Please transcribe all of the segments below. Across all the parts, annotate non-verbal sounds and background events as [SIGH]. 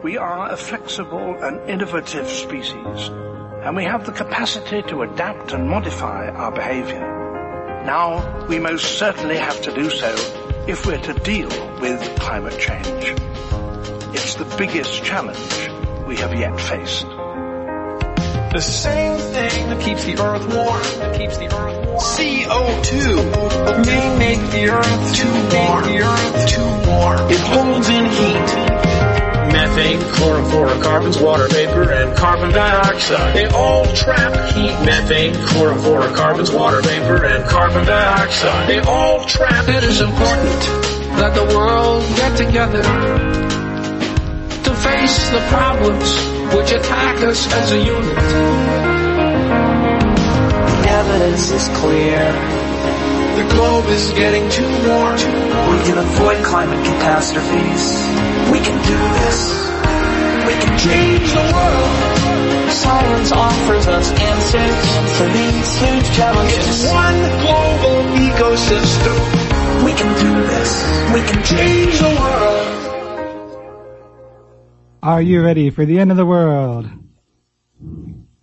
We are a flexible and innovative species, and we have the capacity to adapt and modify our behavior. Now, we most certainly have to do so if we're to deal with climate change. It's the biggest challenge we have yet faced. The same thing that keeps the earth warm, that keeps the earth warm. CO2 may make the earth too warm, the earth too warm. It holds in heat. Methane, chlorofluorocarbons, water vapor, and carbon dioxide. They all trap heat. Methane, chlorofluorocarbons, water vapor, and carbon dioxide. They all trap. It is important that the world get together to face the problems which attack us as a unit. The evidence is clear. The globe is getting too warm. We can avoid climate catastrophes. We can do this. We can change the world. Science offers us answers for these huge challenges. It's one global ecosystem. We can do this. We can change the world. Are you ready for the end of the world?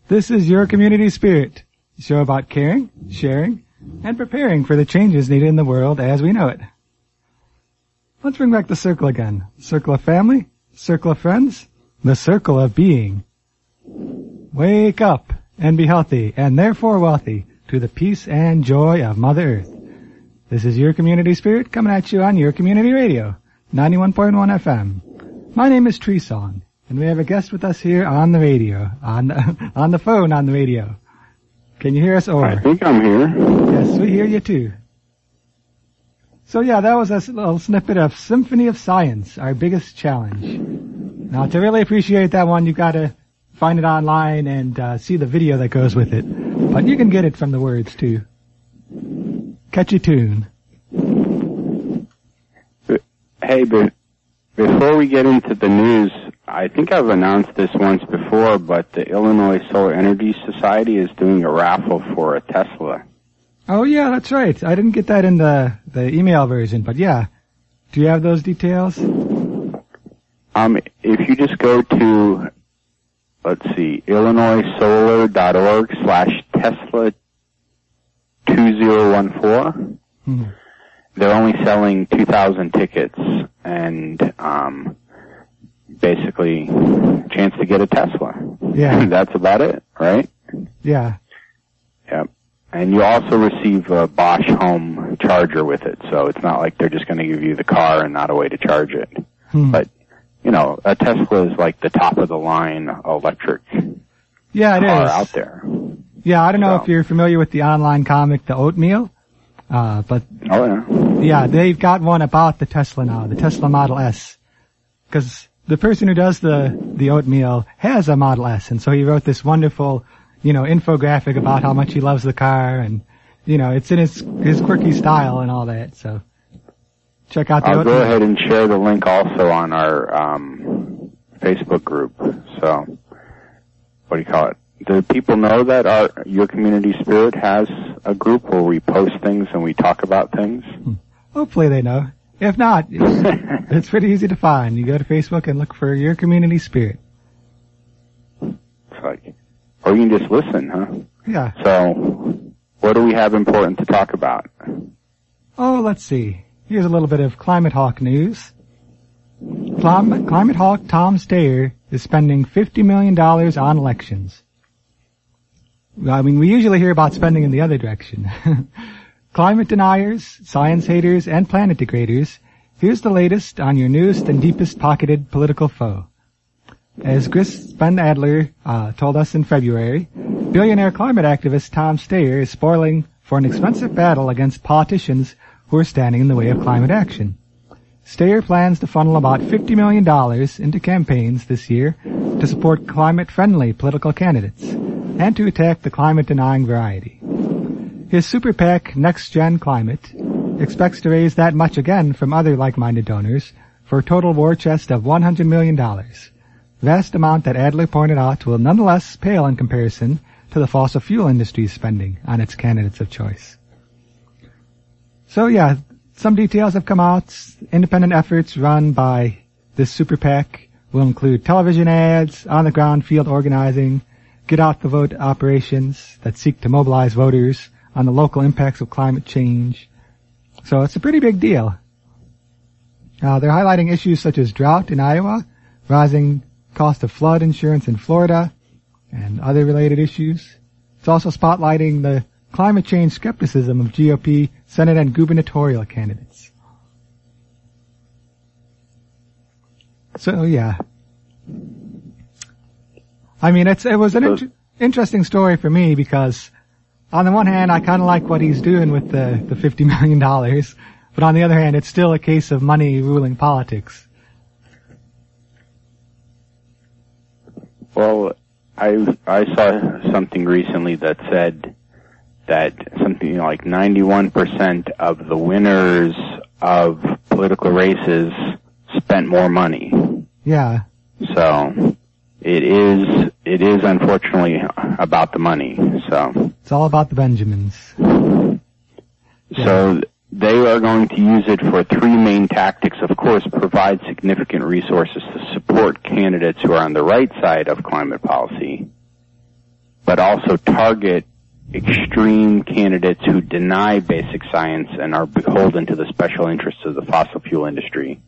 This is your community spirit, show about caring, sharing, and preparing for the changes needed in the world as we know it. Let's bring back the circle again. Circle of family, circle of friends, the circle of being. Wake up and be healthy and therefore wealthy to the peace and joy of Mother Earth. This is your community spirit coming at you on your community radio, 91.1 FM. My name is Tree Song, and we have a guest with us here on the radio, on the, [LAUGHS] on the phone on the radio. Can you hear us over? I think I'm here. Yes, we hear you too. So yeah, that was a little snippet of Symphony of Science, our biggest challenge. Now to really appreciate that one, you've got to find it online and uh, see the video that goes with it. But you can get it from the words too. Catchy tune. Hey, but before we get into the news, I think I've announced this once before, but the Illinois Solar Energy Society is doing a raffle for a Tesla. Oh yeah, that's right. I didn't get that in the the email version, but yeah. Do you have those details? Um, if you just go to, let's see, illinoissolar.org slash Tesla 2014, Hmm. they're only selling 2,000 tickets and, um, basically chance to get a Tesla. Yeah. [LAUGHS] That's about it, right? Yeah. Yep. And you also receive a Bosch home charger with it, so it's not like they're just going to give you the car and not a way to charge it. Hmm. But, you know, a Tesla is like the top of the line electric Yeah, it is. car out there. Yeah, I don't know So- if you're familiar with the online comic, The Oatmeal, uh, but Oh yeah. yeah, they've got one about the Tesla now, the Tesla Model S. Because the person who does the, the oatmeal has a Model S, and so he wrote this wonderful, you know, infographic about how much he loves the car, and, you know, it's in his, his quirky style and all that, so. Check out the I'll oatmeal. go ahead and share the link also on our um, Facebook group. So, what do you call it? Do people know that our your community spirit has a group where we post things and we talk about things? Hopefully they know. If not, it's, [LAUGHS] it's pretty easy to find. You go to Facebook and look for your community spirit. Like, or you can just listen, huh? Yeah. So, what do we have important to talk about? Oh, let's see. Here's a little bit of Climate Hawk news. Clim- Climate Hawk Tom Steyer is spending $50 million on elections. I mean, we usually hear about spending in the other direction. [LAUGHS] Climate deniers, science haters, and planet degraders, here's the latest on your newest and deepest pocketed political foe. As Chris Ben Adler uh, told us in February, billionaire climate activist Tom Steyer is spoiling for an expensive battle against politicians who are standing in the way of climate action. Steyer plans to funnel about $50 million into campaigns this year to support climate-friendly political candidates and to attack the climate-denying variety. His super PAC Next Gen Climate expects to raise that much again from other like-minded donors for a total war chest of $100 million. Vast amount that Adler pointed out will nonetheless pale in comparison to the fossil fuel industry's spending on its candidates of choice. So yeah, some details have come out. Independent efforts run by this super PAC will include television ads, on-the-ground field organizing, get-out-the-vote operations that seek to mobilize voters on the local impacts of climate change. So it's a pretty big deal. Uh, they're highlighting issues such as drought in Iowa, rising cost of flood insurance in Florida, and other related issues. It's also spotlighting the climate change skepticism of GOP Senate and gubernatorial candidates. So yeah. I mean, it's, it was an inter- interesting story for me because on the one hand, I kind of like what he's doing with the, the $50 million, but on the other hand, it's still a case of money ruling politics. Well, I I saw something recently that said that something like 91% of the winners of political races spent more money. Yeah. So it is it is unfortunately about the money. So It's all about the Benjamins. so they are going to use it for three main tactics. Of course, provide significant resources to support candidates who are on the right side of climate policy, but also target extreme candidates who deny basic science and are beholden to the special interests of the fossil fuel industry.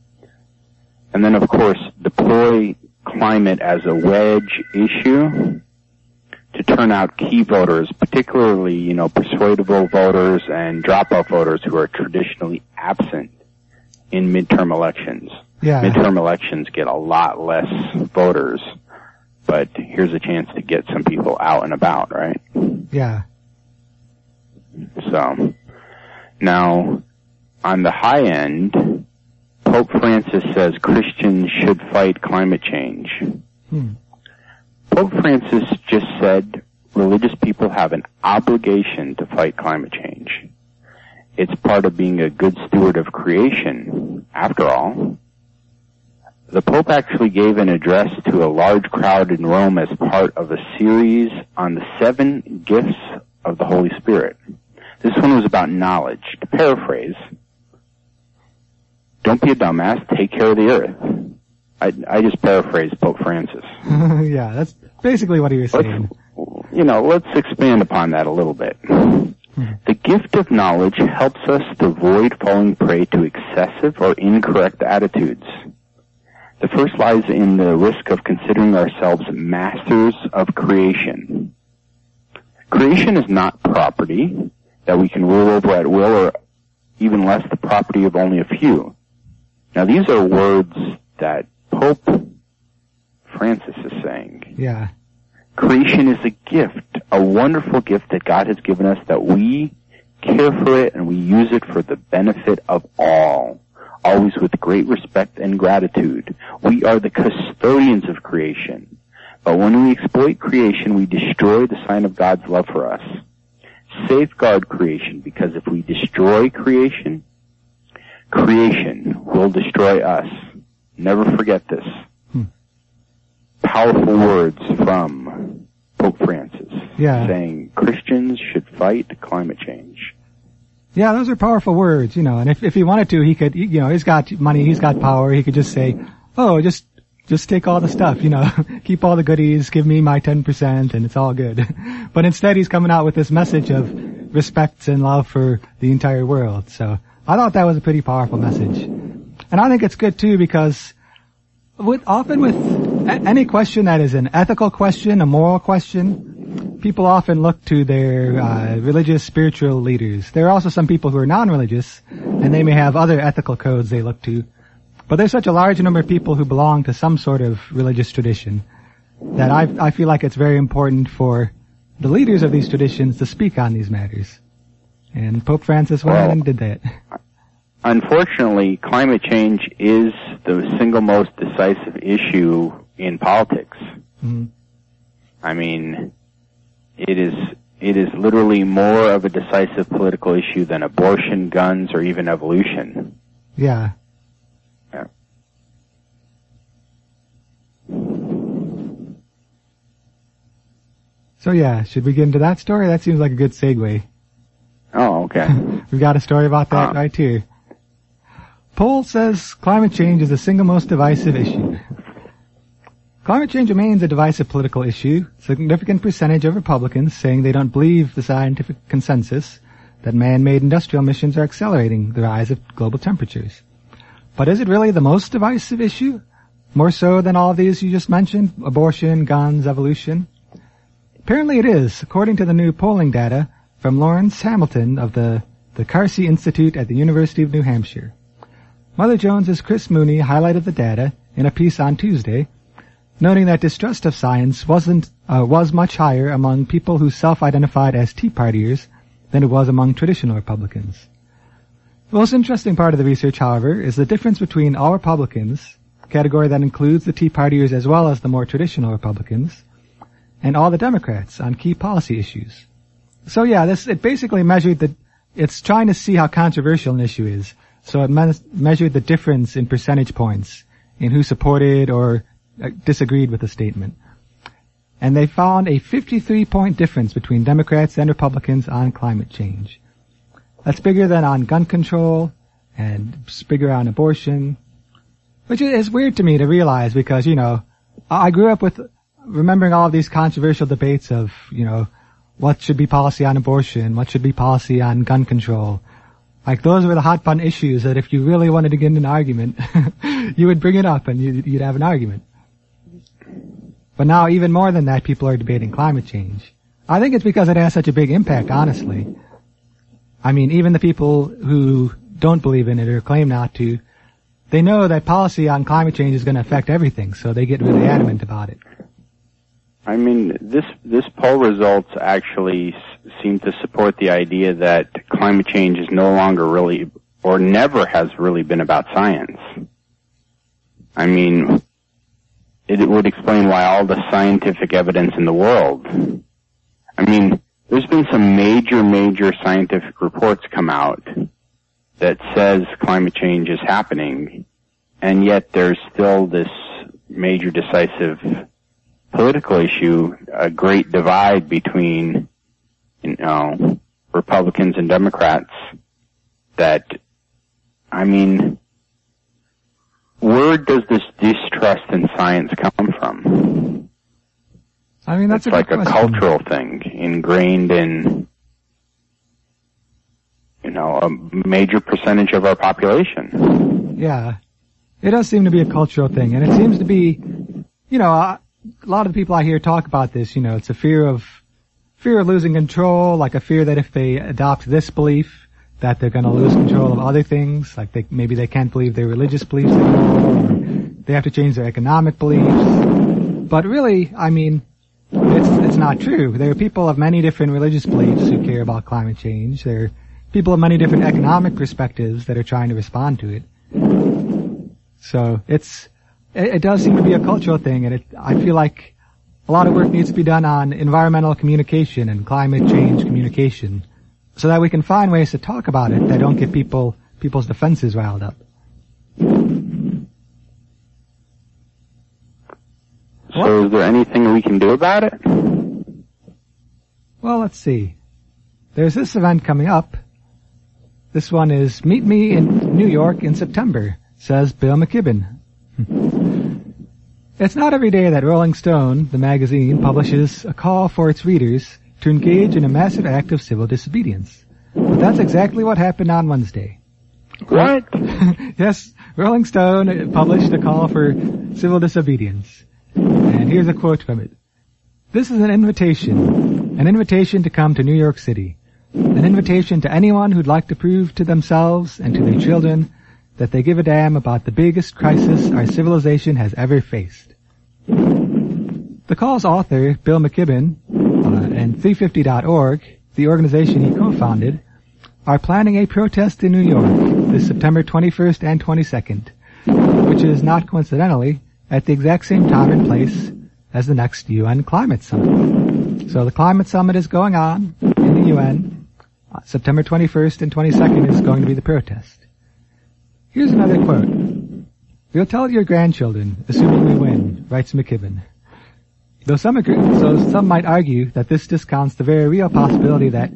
And then, of course, deploy climate as a wedge issue to turn out key voters, particularly, you know, persuadable voters and dropout voters who are traditionally absent in midterm elections. Yeah. Midterm elections get a lot less voters, but here's a chance to get some people out and about, right? Yeah. So, now, on the high end, Pope Francis says Christians should fight climate change. Hmm. Pope Francis just said religious people have an obligation to fight climate change. It's part of being a good steward of creation, after all. The Pope actually gave an address to a large crowd in Rome as part of a series on the seven gifts of the Holy Spirit. This one was about knowledge. To paraphrase, don't be a dumbass, take care of the earth. I, I just paraphrased Pope Francis. [LAUGHS] yeah, that's basically what he was saying. Let's, you know, let's expand upon that a little bit. Hmm. The gift of knowledge helps us to avoid falling prey to excessive or incorrect attitudes. The first lies in the risk of considering ourselves masters of creation. Creation is not property that we can rule over at will or even less the property of only a few. Now these are words that Pope Francis is saying. Yeah. Creation is a gift, a wonderful gift that God has given us that we care for it and we use it for the benefit of all, always with great respect and gratitude. We are the custodians of creation. But when we exploit creation, we destroy the sign of God's love for us. Safeguard creation because if we destroy creation, creation will destroy us. Never forget this. Hmm. Powerful words from Pope Francis Yeah. saying Christians should fight climate change. Yeah, those are powerful words, you know, and if, if he wanted to, he could, you know, he's got money, he's got power, he could just say, oh, just, just take all the stuff, you know, [LAUGHS] keep all the goodies, give me my 10% and it's all good. [LAUGHS] But instead he's coming out with this message of respect and love for the entire world. So I thought that was a pretty powerful message. And I think it's good too because with, often with a- any question that is an ethical question, a moral question, people often look to their uh, religious, spiritual leaders. There are also some people who are non-religious, and they may have other ethical codes they look to. But there's such a large number of people who belong to some sort of religious tradition that I, I feel like it's very important for the leaders of these traditions to speak on these matters. And Pope Francis went ahead and did that. Unfortunately, climate change is the single most decisive issue in politics. Mhm. I mean, it is it is literally more of a decisive political issue than abortion, guns, or even evolution. Yeah. Yeah. So yeah, should we get into that story? That seems like a good segue. Oh, okay. [LAUGHS] We've got a story about that Uh. right here. Poll says climate change is the single most divisive issue. Climate change remains a divisive political issue. Significant percentage of Republicans saying they don't believe the scientific consensus that man-made industrial emissions are accelerating the rise of global temperatures. But is it really the most divisive issue? More so than all of these you just mentioned? Abortion, guns, evolution? Apparently it is, according to the new polling data from Lawrence Hamilton of the, the Carsey Institute at the University of New Hampshire. Mother Jones's Chris Mooney highlighted the data in a piece on Tuesday, noting that distrust of science wasn't, uh, was much higher among people who self-identified as Tea Partiers than it was among traditional Republicans. The most interesting part of the research, however, is the difference between all Republicans, category that includes the Tea Partiers as well as the more traditional Republicans, and all the Democrats on key policy issues. So yeah, this, it basically measured the, it's trying to see how controversial an issue is. So it me- measured the difference in percentage points in who supported or uh, disagreed with the statement. And they found a 53 point difference between Democrats and Republicans on climate change. That's bigger than on gun control and bigger on abortion, which is weird to me to realize because, you know, I grew up with remembering all of these controversial debates of, you know, what should be policy on abortion, what should be policy on gun control. Like those were the hot button issues that if you really wanted to get in an argument, [LAUGHS] you would bring it up and you'd, you'd have an argument. But now even more than that, people are debating climate change. I think it's because it has such a big impact, honestly. I mean, even the people who don't believe in it or claim not to, they know that policy on climate change is going to affect everything, so they get really adamant about it. I mean, this this poll results actually seem to support the idea that climate change is no longer really, or never has really been about science. I mean, it would explain why all the scientific evidence in the world. I mean, there's been some major, major scientific reports come out that says climate change is happening, and yet there's still this major decisive political issue, a great divide between, you know, Republicans and Democrats that, I mean, where does this distrust in science come from? I mean, that's it's a like a cultural thing ingrained in, you know, a major percentage of our population. Yeah. It does seem to be a cultural thing, and it seems to be, you know, a lot of the people I hear talk about this, you know, it's a fear of, fear of losing control, like a fear that if they adopt this belief, that they're gonna lose control of other things, like they, maybe they can't believe their religious beliefs anymore, or they have to change their economic beliefs. But really, I mean, it's, it's not true. There are people of many different religious beliefs who care about climate change. There are people of many different economic perspectives that are trying to respond to it. So it's, it, it does seem to be a cultural thing, and it, I feel like a lot of work needs to be done on environmental communication and climate change communication, so that we can find ways to talk about it that don't get people people's defenses riled up. So is there anything we can do about it? Well, let's see. There's this event coming up. This one is Meet Me in New York in September, says Bill McKibben. It's not every day that Rolling Stone, the magazine, publishes a call for its readers to engage in a massive act of civil disobedience. But that's exactly what happened on Wednesday. What? [LAUGHS] yes, Rolling Stone published a call for civil disobedience. And here's a quote from it. This is an invitation. An invitation to come to New York City. An invitation to anyone who'd like to prove to themselves and to their children that they give a damn about the biggest crisis our civilization has ever faced. The call's author, Bill McKibben, uh, and 350.org, the organization he co-founded, are planning a protest in New York this September 21st and 22nd, which is not coincidentally at the exact same time and place as the next UN climate summit. So the climate summit is going on in the UN. Uh, September 21st and 22nd is going to be the protest. Here's another quote. We'll tell your grandchildren, assuming we win, writes McKibben. Though some agree, so some might argue that this discounts the very real possibility that,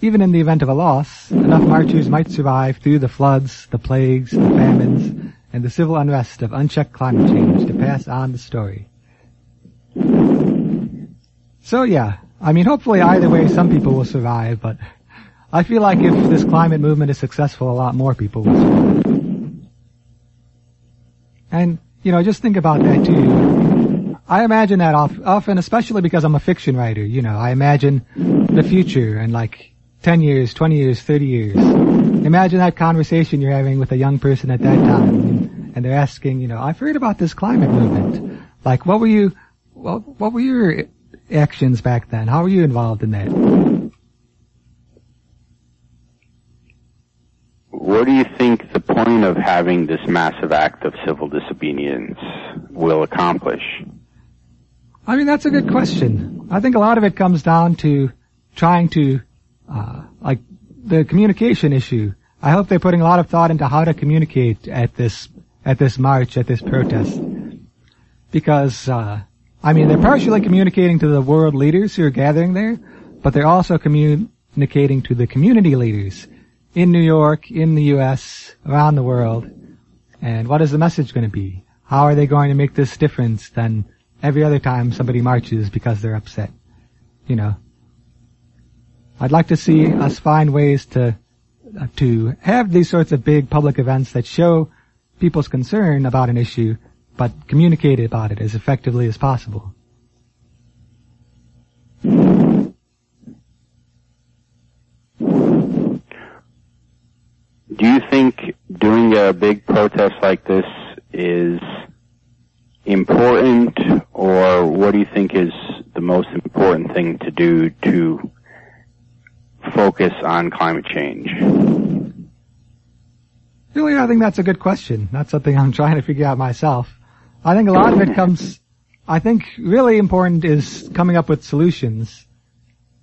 even in the event of a loss, enough marchers might survive through the floods, the plagues, the famines, and the civil unrest of unchecked climate change to pass on the story. So yeah, I mean, hopefully either way, some people will survive, but I feel like if this climate movement is successful, a lot more people will survive. And, you know, just think about that too. I imagine that often, especially because I'm a fiction writer, you know, I imagine the future and like 10 years, 20 years, 30 years. Imagine that conversation you're having with a young person at that time and, they're asking, you know, I've heard about this climate movement. Like, what were you, what, what were your actions back then? How were you involved in that? What do you think the point of having this massive act of civil disobedience will accomplish? I mean, that's a good question. I think a lot of it comes down to trying to, uh, like the communication issue. I hope they're putting a lot of thought into how to communicate at this, at this march, at this protest. Because, uh, I mean, they're partially communicating to the world leaders who are gathering there, but they're also communicating to the community leaders in New York, in the U.S., around the world. And what is the message going to be? How are they going to make this difference than every other time somebody marches because they're upset? You know. I'd like to see us find ways to, uh, to have these sorts of big public events that show people's concern about an issue but communicate about it as effectively as possible. Do you think doing a big protest like this is important, or what do you think is the most important thing to do to focus on climate change? Really, I think that's a good question. That's something I'm trying to figure out myself. I think a lot of it comes, I think really important is coming up with solutions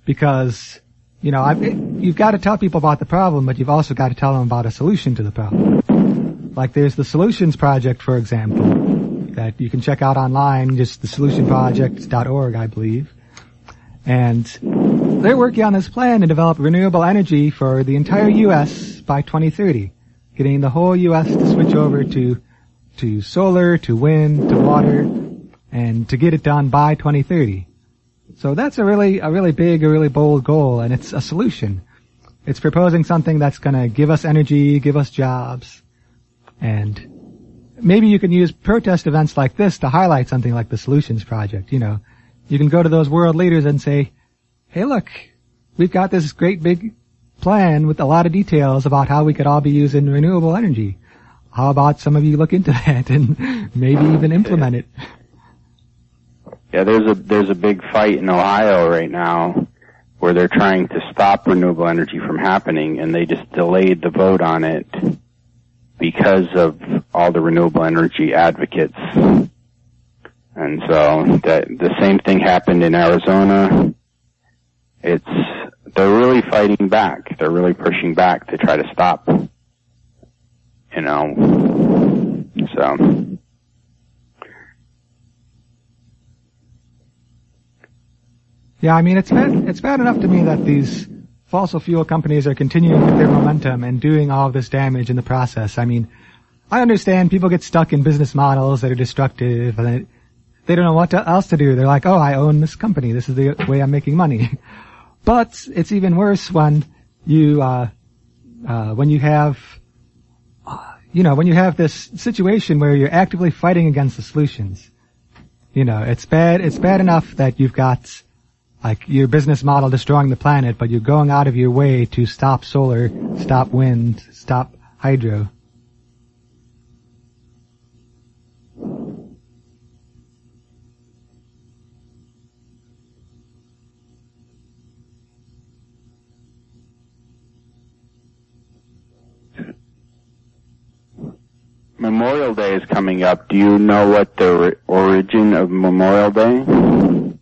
because, you know, I've, you've got to tell people about the problem, but you've also got to tell them about a solution to the problem. Like there's the Solutions Project, for example, that you can check out online, just the solutionproject.org, I believe. And they're working on this plan to develop renewable energy for the entire U.S. by 2030, getting the whole U.S. to switch over to to solar, to wind, to water, and to get it done by 2030. So that's a really, a really big, a really bold goal, and it's a solution. It's proposing something that's gonna give us energy, give us jobs, and maybe you can use protest events like this to highlight something like the Solutions Project, you know. You can go to those world leaders and say, hey look, we've got this great big plan with a lot of details about how we could all be using renewable energy how about some of you look into [LAUGHS] that and maybe even implement it? Yeah, there's a there's a big fight in Ohio right now where they're trying to stop renewable energy from happening and they just delayed the vote on it because of all the renewable energy advocates. And so that the same thing happened in Arizona. It's they're really fighting back. They're really pushing back to try to stop you know. So. Yeah, I mean it's bad. It's bad enough to me that these fossil fuel companies are continuing with their momentum and doing all this damage in the process. I mean, I understand people get stuck in business models that are destructive and they don't know what to, else to do. They're like, oh, I own this company. This is the way I'm making money. [LAUGHS] but it's even worse when you, uh, uh, when you have you know, when you have this situation where you're actively fighting against the solutions, you know, it's bad, it's bad enough that you've got like your business model destroying the planet, but you're going out of your way to stop solar, stop wind, stop hydro. Memorial Day is coming up. Do you know what the origin of Memorial Day?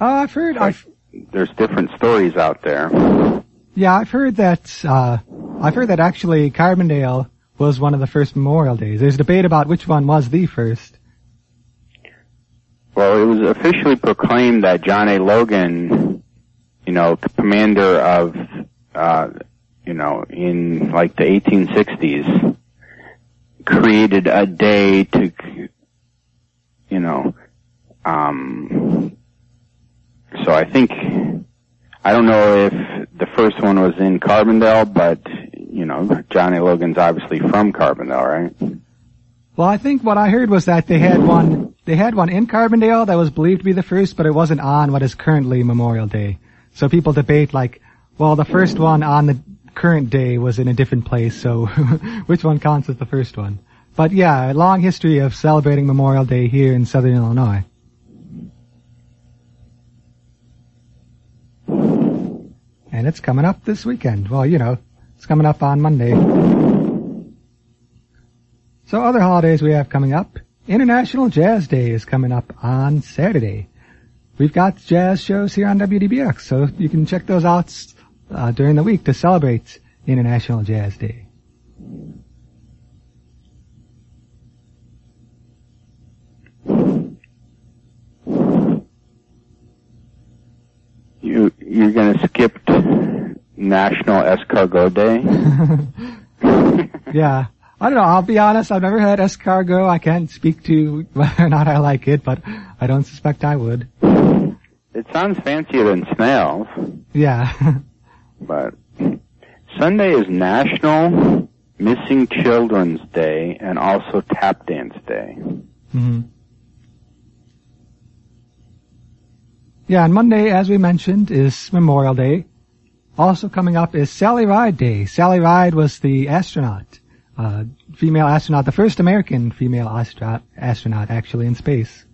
Uh, I've heard. I've, There's different stories out there. Yeah, I've heard that. Uh, I've heard that actually Carbondale was one of the first Memorial Days. There's debate about which one was the first. Well, it was officially proclaimed that John A. Logan, you know, commander of, uh, you know, in like the 1860s, created a day to, you know, um, So I think I don't know if the first one was in Carbondale, but you know Johnny Logan's obviously from Carbondale, right? Well, I think what I heard was that they had one, they had one in Carbondale that was believed to be the first, but it wasn't on what is currently Memorial Day. So people debate like, well, the first one on the current day was in a different place, so [LAUGHS] which one counts as the first one? But yeah, a long history of celebrating Memorial Day here in Southern Illinois. And it's coming up this weekend. Well, you know, it's coming up on Monday. So other holidays we have coming up. International Jazz Day is coming up on Saturday. We've got jazz shows here on WDBX, so you can check those out uh, during the week to celebrate International Jazz Day. You you're gonna skip National Escargot Day? [LAUGHS] yeah. I don't know. I'll be honest. I've never had escargot. I can't speak to whether or not I like it, but I don't suspect I would. It sounds fancier than snails. Yeah. [LAUGHS] but Sunday is National Missing Children's Day and also Tap Dance Day. Mm-hmm. Yeah, and Monday, as we mentioned, is Memorial Day. Also coming up is Sally Ride Day. Sally Ride was the astronaut, uh, female astronaut, the first American female astronaut, astronaut actually in space.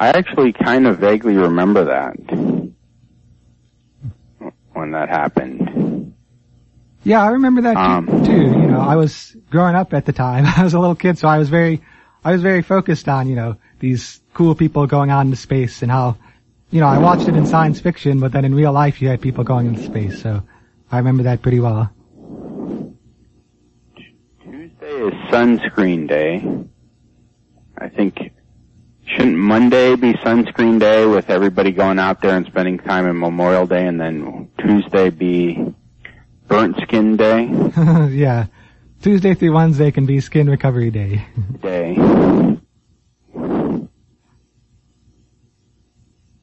I actually kind of vaguely remember that when that happened. Yeah, I remember that um, too. You know, I was growing up at the time. [LAUGHS] I was a little kid, so I was very I was very focused on, you know, these cool people going out into space and how, you know, I watched it in science fiction, but then in real life you had people going into space, so I remember that pretty well. Tuesday is sunscreen day. I think, shouldn't Monday be sunscreen day with everybody going out there and spending time in Memorial Day and then Tuesday be burnt skin day? [LAUGHS] yeah. Tuesday through Wednesday can be skin recovery day. day.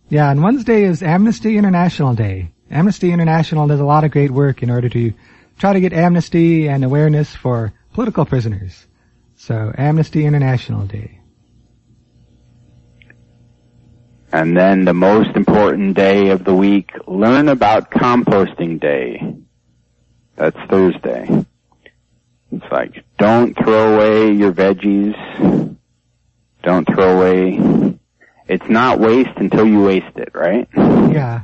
Yeah, and Wednesday is Amnesty International Day. Amnesty International does a lot of great work in order to try to get amnesty and awareness for political prisoners. So, Amnesty International Day. And then the most important day of the week, learn about composting day. That's Thursday. It's like, don't throw away your veggies. Don't throw away. It's not waste until you waste it, right? Yeah.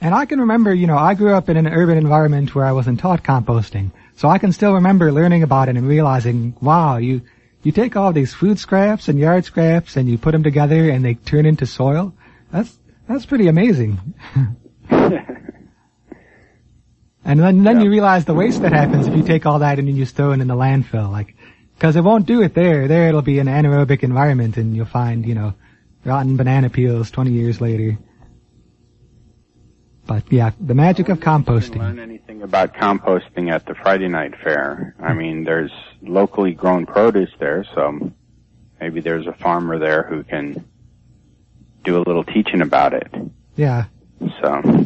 And I can remember, you know, I grew up in an urban environment where I wasn't taught composting. So I can still remember learning about it and realizing, wow, you, you take all these food scraps and yard scraps and you put them together and they turn into soil. That's, that's pretty amazing. [LAUGHS] And then, then you realize the waste that happens if you take all that and you just throw it in the landfill. Like, cause it won't do it there. There it'll be an anaerobic environment and you'll find, you know, rotten banana peels 20 years later. But yeah, the magic of composting. Learn anything about composting at the Friday night fair? I mean, there's locally grown produce there, so maybe there's a farmer there who can do a little teaching about it. Yeah. So,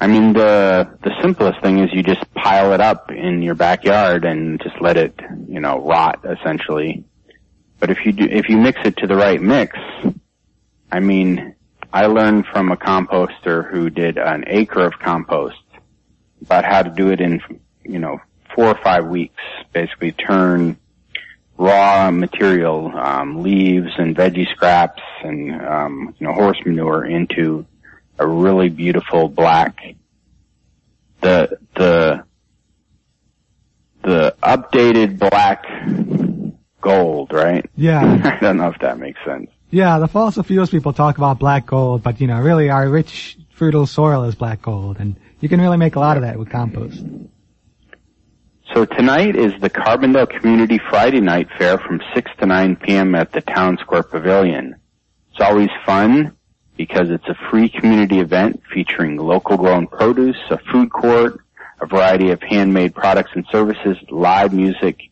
I mean, the the simplest thing is you just pile it up in your backyard and just let it, you know, rot essentially. But if you do, if you mix it to the right mix, I mean, I learned from a composter who did an acre of compost about how to do it in, you know, four or five weeks. Basically, turn raw material, um, leaves and veggie scraps and um, you know horse manure into a really beautiful black. The the the updated black gold, right? Yeah. [LAUGHS] I don't know if that makes sense. Yeah, the fossil fuels people talk about black gold, but you know, really our rich, fertile soil is black gold, and you can really make a lot of that with compost. So tonight is the Carbondale Community Friday Night Fair from 6 to 9 p.m. at the Town Square Pavilion. It's always fun because it's a free community event featuring local grown produce, a food court, a variety of handmade products and services, live music,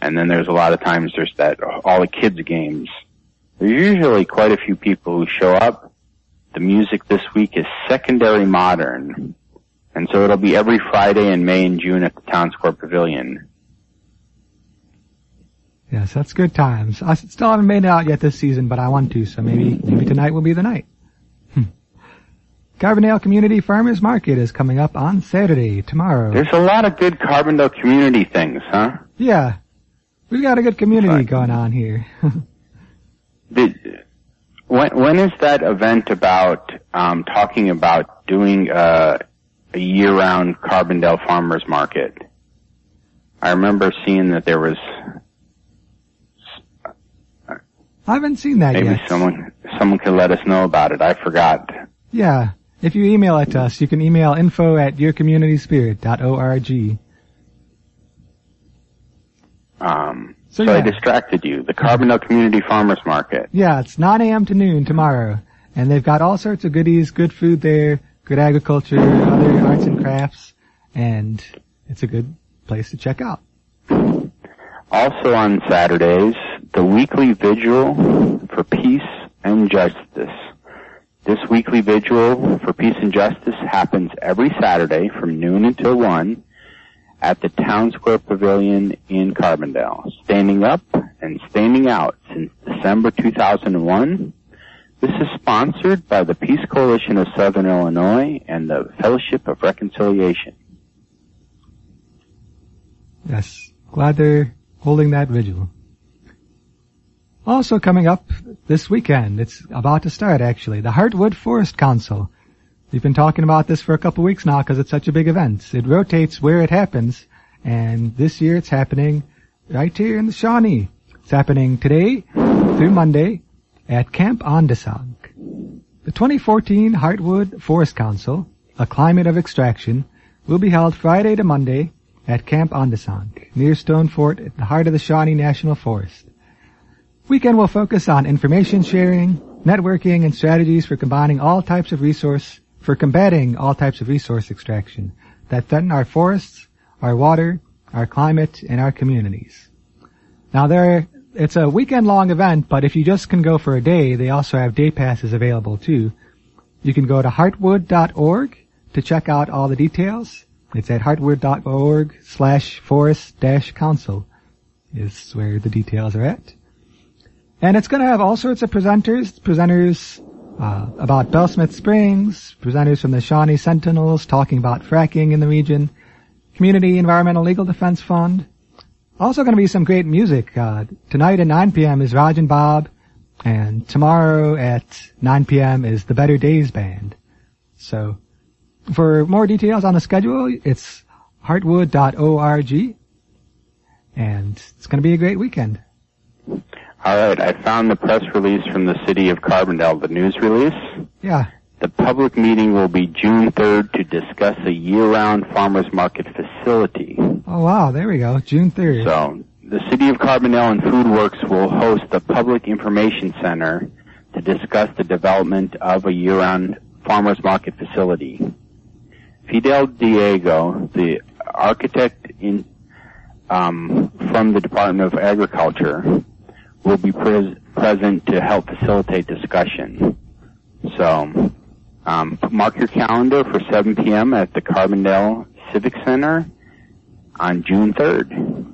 And then there's a lot of times there's that all the kids games. There's usually quite a few people who show up. The music this week is secondary modern. And so it'll be every Friday in May and June at the Town Square Pavilion. Yes, that's good times. I still haven't made it out yet this season, but I want to, so maybe, maybe tonight will be the night. Carbondale Community Farmers Market is coming up on Saturday, tomorrow. There's a lot of good Carbondale community things, huh? Yeah. We've got a good community going on here. [LAUGHS] Did, when, when is that event about, um, talking about doing, uh, a year-round Carbondale Farmers Market? I remember seeing that there was I haven't seen that Maybe yet. Maybe someone someone could let us know about it. I forgot. Yeah. If you email it to us, you can email info at yourcommunityspirit.org. Um, So, so, yeah. I distracted you. The Carbondale Community Farmers Market. Yeah, it's 9 a.m. to noon tomorrow. And they've got all sorts of goodies, good food there, good agriculture, other arts and crafts, and it's a good place to check out. Also on Saturdays, the weekly vigil for peace and justice. This weekly vigil for peace and justice happens every Saturday from noon until 1 at the Town Square Pavilion in Carbondale. Standing up and standing out since December 2001. This is sponsored by the Peace Coalition of Southern Illinois and the Fellowship of Reconciliation. Yes, glad they're holding that vigil. Also coming up this weekend, it's about to start actually, the Heartwood Forest Council. We've been talking about this for a couple weeks now because it's such a big event. It rotates where it happens, and this year it's happening right here in the Shawnee. It's happening today through Monday at Camp Ondessonk. The 2014 Heartwood Forest Council, a climate of extraction, will be held Friday to Monday at Camp Ondessonk, near Stone Fort at the heart of the Shawnee National Forest. Weekend will focus on information sharing, networking, and strategies for combining all types of resource, for combating all types of resource extraction that threaten our forests, our water, our climate, and our communities. Now there, it's a weekend long event, but if you just can go for a day, they also have day passes available too. You can go to heartwood.org to check out all the details. It's at heartwood.org slash forest dash council is where the details are at. And it's going to have all sorts of presenters, presenters uh, about Bell Smith Springs, presenters from the Shawnee Sentinels talking about fracking in the region, Community Environmental Legal Defense Fund. Also going to be some great music. Uh, tonight at 9 p.m. is Raj and Bob, and tomorrow at 9 p.m. is the Better Days Band. So, for more details on the schedule, it's heartwood.org, and it's going to be a great weekend. All right, I found the press release from the city of Carbondale, the news release. Yeah. The public meeting will be June 3rd to discuss a year-round farmers market facility. Oh wow, there we go. June 3rd. So, the city of Carbondale and Foodworks will host a public information center to discuss the development of a year-round farmers market facility. Fidel Diego, the architect in, um, from the Department of Agriculture, will be pres- present to help facilitate discussion. So, um, mark your calendar for 7 p.m. at the Carbondale Civic Center on June 3rd.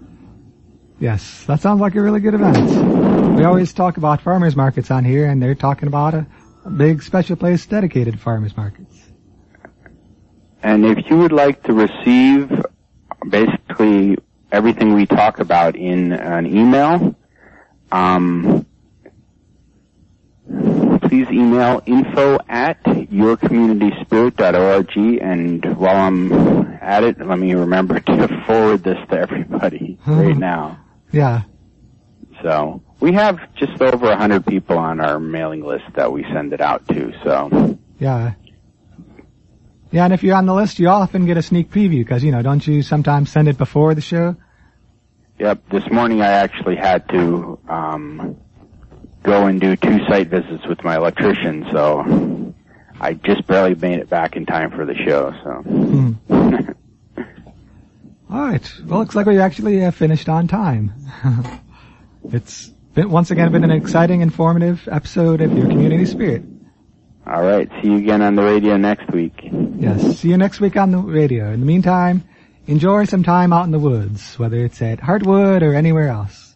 Yes, that sounds like a really good event. We always talk about farmers markets on here, and they're talking about a, a big special place dedicated to farmers markets. And if you would like to receive basically everything we talk about in an email, um, please email info at yourcommunityspirit.org and while I'm at it, let me remember to forward this to everybody [LAUGHS] right now. Yeah. So, we have just over a hundred people on our mailing list that we send it out to, so. Yeah. Yeah, and if you're on the list, you often get a sneak preview because, you know, don't you sometimes send it before the show? Yep, this morning I actually had to um, go and do two site visits with my electrician, so I just barely made it back in time for the show. So, Hmm. [LAUGHS] All right. Well, looks like we actually have finished on time. [LAUGHS] it's been, once again been an exciting, informative episode of your community spirit. All right. See you again on the radio next week. Yes. See you next week on the radio. In the meantime, enjoy some time out in the woods, whether it's at Heartwood or anywhere else.